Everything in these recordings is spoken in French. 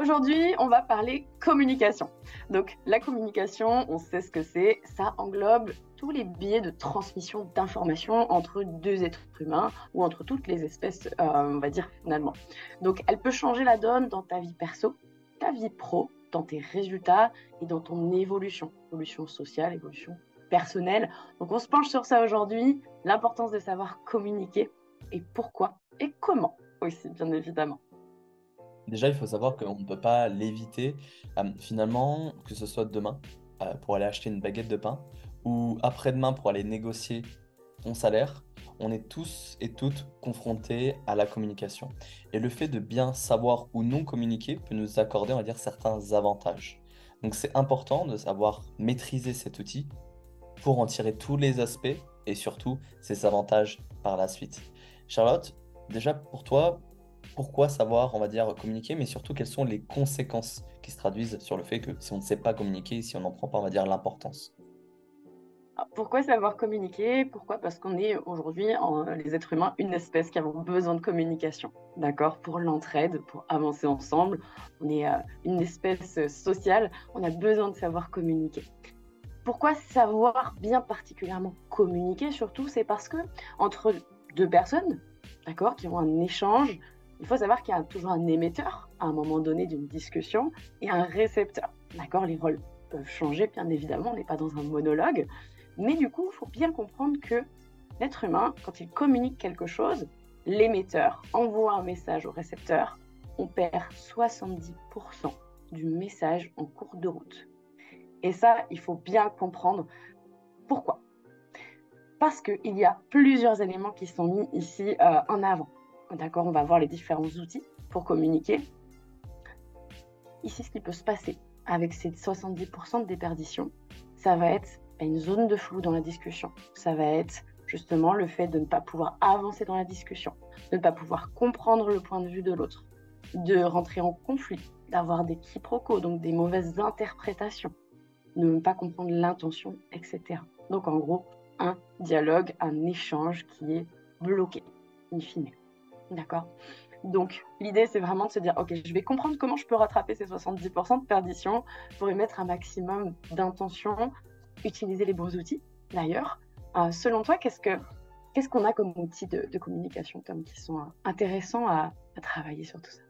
Aujourd'hui, on va parler communication. Donc, la communication, on sait ce que c'est. Ça englobe tous les biais de transmission d'informations entre deux êtres humains ou entre toutes les espèces, euh, on va dire finalement. Donc, elle peut changer la donne dans ta vie perso, ta vie pro, dans tes résultats et dans ton évolution, évolution sociale, évolution personnelle. Donc, on se penche sur ça aujourd'hui, l'importance de savoir communiquer et pourquoi et comment aussi, bien évidemment. Déjà, il faut savoir qu'on ne peut pas l'éviter. Euh, finalement, que ce soit demain euh, pour aller acheter une baguette de pain ou après-demain pour aller négocier ton salaire, on est tous et toutes confrontés à la communication. Et le fait de bien savoir ou non communiquer peut nous accorder, on va dire, certains avantages. Donc c'est important de savoir maîtriser cet outil pour en tirer tous les aspects et surtout ses avantages par la suite. Charlotte, déjà pour toi, pourquoi savoir, on va dire, communiquer, mais surtout quelles sont les conséquences qui se traduisent sur le fait que si on ne sait pas communiquer, si on n'en prend pas, on va dire, l'importance? Ah, pourquoi savoir communiquer? Pourquoi? Parce qu'on est aujourd'hui, les êtres humains, une espèce qui a besoin de communication, d'accord? Pour l'entraide, pour avancer ensemble. On est euh, une espèce sociale, on a besoin de savoir communiquer. Pourquoi savoir bien particulièrement communiquer Surtout, c'est parce que entre deux personnes, d'accord, qui ont un échange, il faut savoir qu'il y a toujours un émetteur à un moment donné d'une discussion et un récepteur. D'accord Les rôles peuvent changer, bien évidemment, on n'est pas dans un monologue. Mais du coup, il faut bien comprendre que l'être humain, quand il communique quelque chose, l'émetteur envoie un message au récepteur, on perd 70% du message en cours de route. Et ça, il faut bien comprendre pourquoi. Parce qu'il y a plusieurs éléments qui sont mis ici euh, en avant. D'accord On va voir les différents outils pour communiquer. Ici, ce qui peut se passer avec ces 70% de déperdition, ça va être une zone de flou dans la discussion. Ça va être justement le fait de ne pas pouvoir avancer dans la discussion, de ne pas pouvoir comprendre le point de vue de l'autre, de rentrer en conflit, d'avoir des quiproquos, donc des mauvaises interprétations, de ne pas comprendre l'intention, etc. Donc en gros, un dialogue, un échange qui est bloqué, in fine. D'accord Donc, l'idée, c'est vraiment de se dire, OK, je vais comprendre comment je peux rattraper ces 70% de perdition pour y mettre un maximum d'intention, utiliser les bons outils, d'ailleurs. Euh, selon toi, qu'est-ce que qu'est-ce qu'on a comme outils de, communication, Tom, qui sont euh, intéressants à, travailler sur tout ça?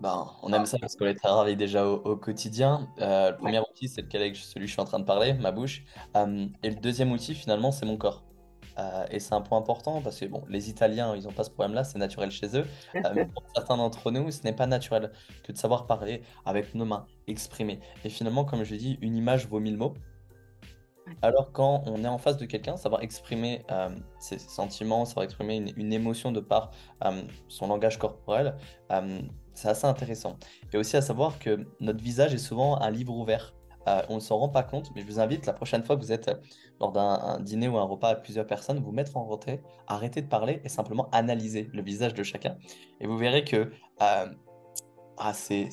Ben, on aime ça parce qu'on les travaille déjà au, quotidien. Euh, le premier outil, c'est lequel celui que je suis en train de parler, ma bouche. et le deuxième outil, finalement, c'est mon corps. Euh, et c'est un point important parce que bon, les Italiens, ils n'ont pas ce problème-là, c'est naturel chez eux. Euh, mais pour certains d'entre nous, ce n'est pas naturel que de savoir parler avec nos mains, exprimer. Et finalement, comme je dis, une image vaut mille mots. Alors quand on est en face de quelqu'un, savoir exprimer euh, ses sentiments, savoir exprimer une, émotion de par son langage corporel, c'est assez intéressant. Et aussi à savoir que notre visage est souvent un livre ouvert. Euh, on ne s'en rend pas compte, mais je vous invite la prochaine fois que vous êtes euh, lors d'un dîner ou un repas à plusieurs personnes, vous mettre en retrait, arrêter de parler et simplement analyser le visage de chacun. Et vous verrez que euh, ah, c'est,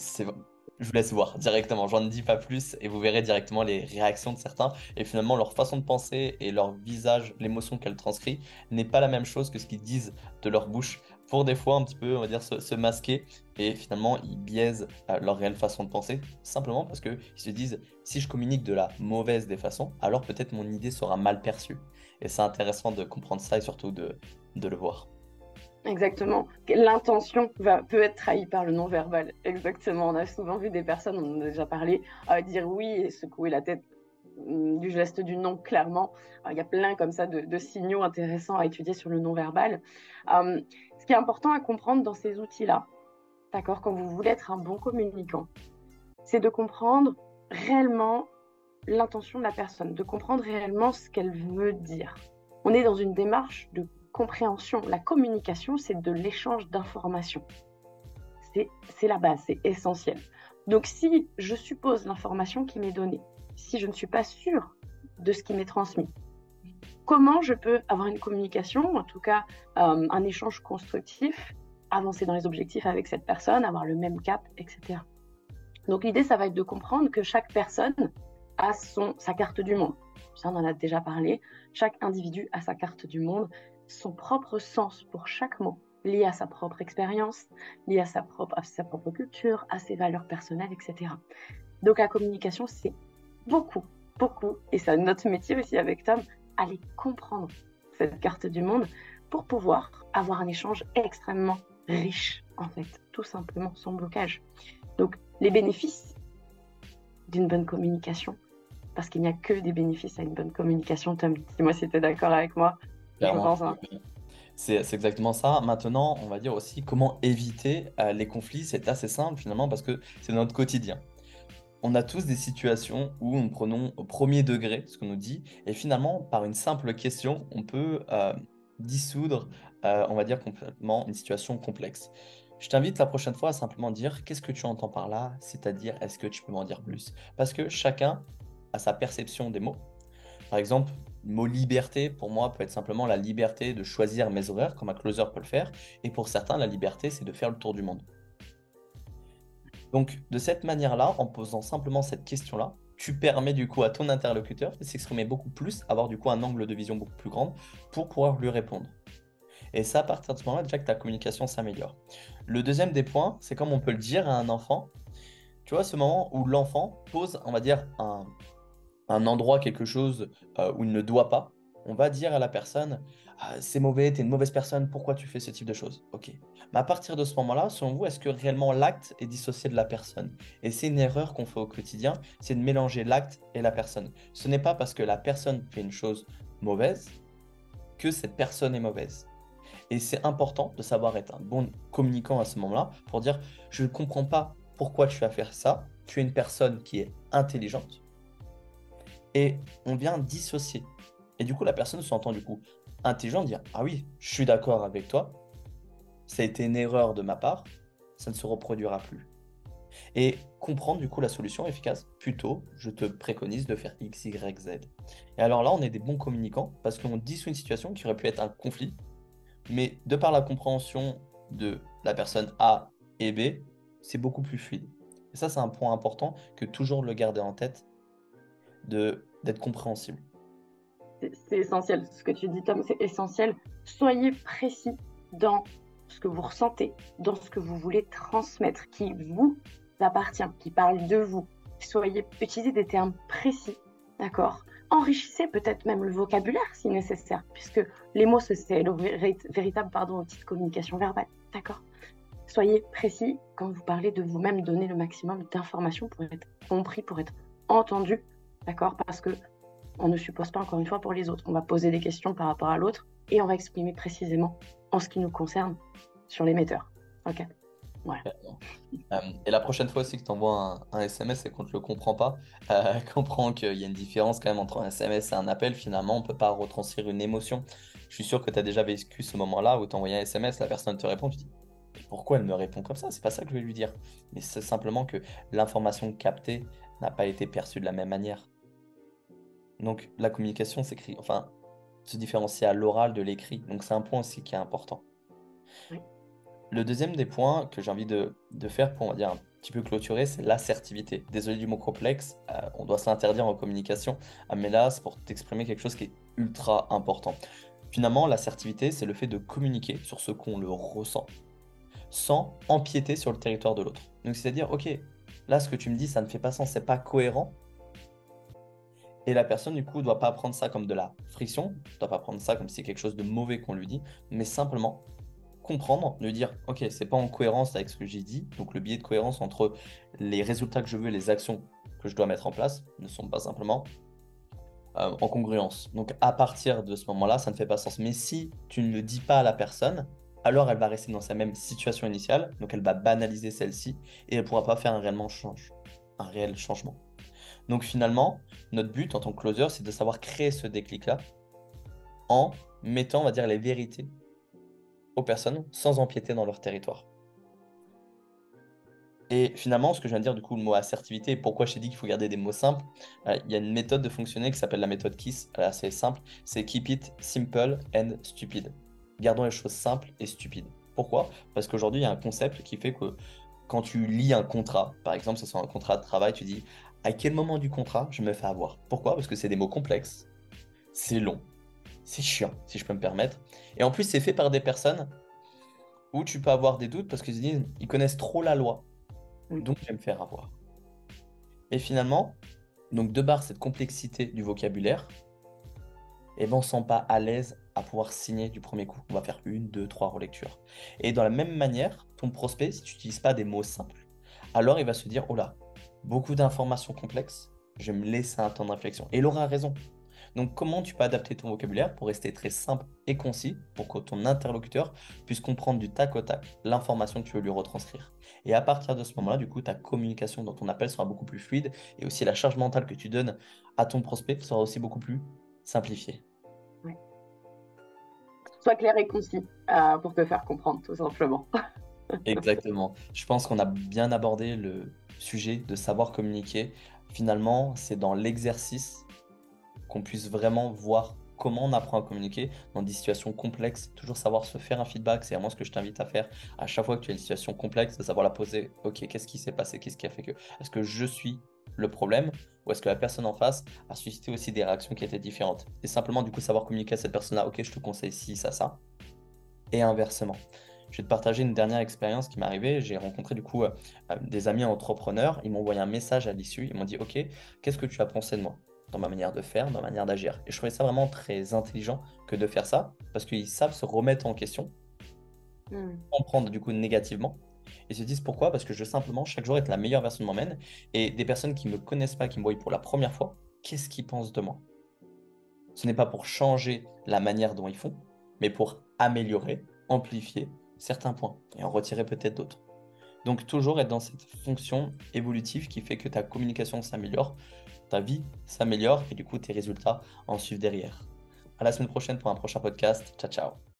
je vous laisse voir directement, j'en dis pas plus et vous verrez directement les réactions de certains et finalement leur façon de penser et leur visage, l'émotion qu'elles transcrit n'est pas la même chose que ce qu'ils disent de leur bouche pour des fois un petit peu, on va dire, se, masquer et finalement ils biaisent euh, leur réelle façon de penser simplement parce qu'ils se disent si je communique de la mauvaise des façons, alors peut-être mon idée sera mal perçue. Et c'est intéressant de comprendre ça et surtout de, de le voir. Exactement. L'intention peut être trahie par le non-verbal. Exactement. On a souvent vu des personnes, on en a déjà parlé, dire oui et secouer la tête du geste du non, clairement. il y a plein comme ça de, signaux intéressants à étudier sur le non-verbal. Euh, ce qui est important à comprendre dans ces outils-là, d'accord, quand vous voulez être un bon communicant, c'est de comprendre réellement l'intention de la personne, de comprendre réellement ce qu'elle veut dire. On est dans une démarche de compréhension. La communication, c'est de l'échange d'informations. C'est la base, c'est essentiel. Donc si je suppose l'information qui m'est donnée, si je ne suis pas sûre de ce qui m'est transmis, comment je peux avoir une communication, en tout cas euh, un échange constructif, avancer dans les objectifs avec cette personne, avoir le même cap, etc. Donc l'idée, ça va être de comprendre que chaque personne a son, sa carte du monde. Ça, on en a déjà parlé. Chaque individu a sa carte du monde son propre sens pour chaque mot, liées à sa propre expérience, liées à sa propre, à sa propre culture, à ses valeurs personnelles, etc. Donc la communication, c'est beaucoup, beaucoup, et c'est notre métier aussi avec Tom, aller comprendre cette carte du monde pour pouvoir avoir un échange extrêmement riche, en fait, tout simplement, sans blocage. Donc les bénéfices d'une bonne communication, parce qu'il n'y a que des bénéfices à une bonne communication, Tom, dis-moi si tu es d'accord avec moi. Hein. C'est exactement ça. Maintenant, on va dire aussi comment éviter euh, les conflits. C'est assez simple finalement parce que c'est notre quotidien on a tous des situations où nous prenons au premier degré ce qu'on nous dit, et finalement, par une simple question, on peut euh, dissoudre, euh, on va dire complètement, une situation complexe. Je t'invite la prochaine fois à simplement dire qu'est-ce que tu entends par là, c'est-à-dire est-ce que tu peux m'en dire plus? Parce que chacun a sa perception des mots. Par exemple, le mot liberté, pour moi, peut être simplement la liberté de choisir mes horaires, comme un closer peut le faire, et pour certains, la liberté, c'est de faire le tour du monde. Donc, de cette manière-là, en posant simplement cette question-là, tu permets du coup à ton interlocuteur de s'exprimer beaucoup plus, avoir du coup un angle de vision beaucoup plus grand pour pouvoir lui répondre. Et ça, à partir de ce moment-là, déjà que ta communication s'améliore. Le deuxième des points, c'est comme on peut le dire à un enfant. Tu vois, ce moment où l'enfant pose, on va dire, un, endroit, quelque chose euh, où il ne doit pas, on va dire à la personne ah, c'est mauvais, tu es une mauvaise personne, pourquoi tu fais ce type de choses? Ok. Mais à partir de ce moment-là, selon vous, est-ce que réellement l'acte est dissocié de la personne? Et c'est une erreur qu'on fait au quotidien, c'est de mélanger l'acte et la personne. Ce n'est pas parce que la personne fait une chose mauvaise que cette personne est mauvaise. Et c'est important de savoir être un bon communicant à ce moment-là pour dire je ne comprends pas pourquoi tu as fait ça, tu es une personne qui est intelligente. Et on vient dissocier. Et du coup, la personne s'entend du coup intelligent dire Ah oui, je suis d'accord avec toi, ça a été une erreur de ma part, ça ne se reproduira plus. Et comprendre du coup la solution efficace, plutôt, je te préconise de faire X, Y, Z. Et alors là, on est des bons communicants parce qu'on dissout une situation qui aurait pu être un conflit, mais de par la compréhension de la personne A et B, c'est beaucoup plus fluide. Et ça, c'est un point important que toujours le garder en tête, d'être compréhensible c'est essentiel. Ce que tu dis, Tom, c'est essentiel. Soyez précis dans ce que vous ressentez, dans ce que vous voulez transmettre, qui vous appartient, qui parle de vous. Soyez, utilisez des termes précis, d'accord Enrichissez peut-être même le vocabulaire si nécessaire, puisque les mots, c'est le véritable pardon, outil de communication verbale, d'accord Soyez précis quand vous parlez de vous-même, donnez le maximum d'informations pour être compris, pour être entendu, d'accord Parce que on ne suppose pas encore une fois pour les autres. On va poser des questions par rapport à l'autre et on va exprimer précisément en ce qui nous concerne sur l'émetteur. Ok. Ouais. Euh, et la prochaine fois aussi que tu envoies un, SMS et qu'on ne le comprend pas, euh, comprends qu'il y a une différence quand même entre un SMS et un appel. Finalement, on ne peut pas retranscrire une émotion. Je suis sûr que tu as déjà vécu ce moment-là où tu envoies un SMS, la personne te répond, tu dis pourquoi elle me répond comme ça? C'est pas ça que je vais lui dire. Mais c'est simplement que l'information captée n'a pas été perçue de la même manière. Donc la communication s'écrit, enfin, se différencier à l'oral de l'écrit. Donc c'est un point aussi qui est important. Le deuxième des points que j'ai envie de, faire pour, on va dire, un petit peu clôturer, c'est l'assertivité. Désolé du mot complexe, euh, on doit s'interdire en communication, ah, mais là, c'est pour t'exprimer quelque chose qui est ultra important. Finalement, l'assertivité, c'est le fait de communiquer sur ce qu'on le ressent, sans empiéter sur le territoire de l'autre. Donc c'est-à-dire, ok, là, ce que tu me dis, ça ne fait pas sens, c'est pas cohérent, et la personne, du coup, ne doit pas prendre ça comme de la friction, ne doit pas prendre ça comme si c'est quelque chose de mauvais qu'on lui dit, mais simplement comprendre, de dire, ok, c'est pas en cohérence avec ce que j'ai dit, donc le biais de cohérence entre les résultats que je veux et les actions que je dois mettre en place ne sont pas simplement euh, en congruence. Donc à partir de ce moment-là, ça ne fait pas sens. Mais si tu ne le dis pas à la personne, alors elle va rester dans sa même situation initiale, donc elle va banaliser celle-ci et elle ne pourra pas faire un, réellement change, un réel changement. Donc finalement, notre but en tant que closer, c'est de savoir créer ce déclic-là en mettant, on va dire, les vérités aux personnes sans empiéter dans leur territoire. Et finalement, ce que je viens de dire, du coup, le mot assertivité, pourquoi je t'ai dit qu'il faut garder des mots simples, euh, il y a une méthode de fonctionner qui s'appelle la méthode KISS, est assez simple, c'est Keep it simple and stupid. Gardons les choses simples et stupides. Pourquoi? Parce qu'aujourd'hui, il y a un concept qui fait que quand tu lis un contrat, par exemple, ce soit un contrat de travail, tu dis à quel moment du contrat je me fais avoir. Pourquoi? Parce que c'est des mots complexes, c'est long, c'est chiant, si je peux me permettre. Et en plus, c'est fait par des personnes Ou tu peux avoir des doutes parce qu'ils disent, ils connaissent trop la loi. Donc, je vais me faire avoir. Et finalement, donc de barre cette complexité du vocabulaire, et eh ben on sent pas à l'aise à pouvoir signer du premier coup. On va faire une, deux, trois relectures. Et dans la même manière, ton prospect, si tu n'utilises pas des mots simples, alors il va se dire, oh là, beaucoup d'informations complexes, je vais me laisser un temps de réflexion. Et il aura raison. Donc comment tu peux adapter ton vocabulaire pour rester très simple et concis pour que ton interlocuteur puisse comprendre du tac au tac l'information que tu veux lui retranscrire? Et à partir de ce moment-là, du coup, ta communication dans ton appel sera beaucoup plus fluide et aussi la charge mentale que tu donnes à ton prospect sera aussi beaucoup plus simplifiée. Sois clair et concis euh, pour te faire comprendre, tout simplement. Exactement. Je pense qu'on a bien abordé le sujet de savoir communiquer. Finalement, c'est dans l'exercice qu'on puisse vraiment voir comment on apprend à communiquer. Dans des situations complexes, toujours savoir se faire un feedback, c'est vraiment ce que je t'invite à faire. À chaque fois que tu as une situation complexe, de savoir la poser, ok, qu'est-ce qui s'est passé, qu'est-ce qui a fait que, est-ce que je suis le problème? Ou est-ce que la personne en face a suscité aussi des réactions qui étaient différentes? Et simplement du coup savoir communiquer à cette personne-là, ok, je te conseille ci, ça, ça, et inversement. Je vais te partager une dernière expérience qui m'est arrivée. J'ai rencontré du coup euh, des amis entrepreneurs. Ils m'ont envoyé un message à l'issue. Ils m'ont dit Ok, qu'est-ce que tu as pensé de moi dans ma manière de faire, dans ma manière d'agir? Et je trouvais ça vraiment très intelligent que de faire ça, parce qu'ils savent se remettre en question, hmm. comprendre du coup négativement, et se disent pourquoi? Parce que je veux simplement chaque jour être la meilleure version de moi-même, et des personnes qui ne me connaissent pas, qui me voient pour la première fois, qu'est-ce qu'ils pensent de moi? Ce n'est pas pour changer la manière dont ils font, mais pour améliorer, amplifier certains points, et en retirer peut-être d'autres. Donc toujours être dans cette fonction évolutive qui fait que ta communication s'améliore, ta vie s'améliore et du coup tes résultats en suivent derrière. À la semaine prochaine pour un prochain podcast. Ciao ciao.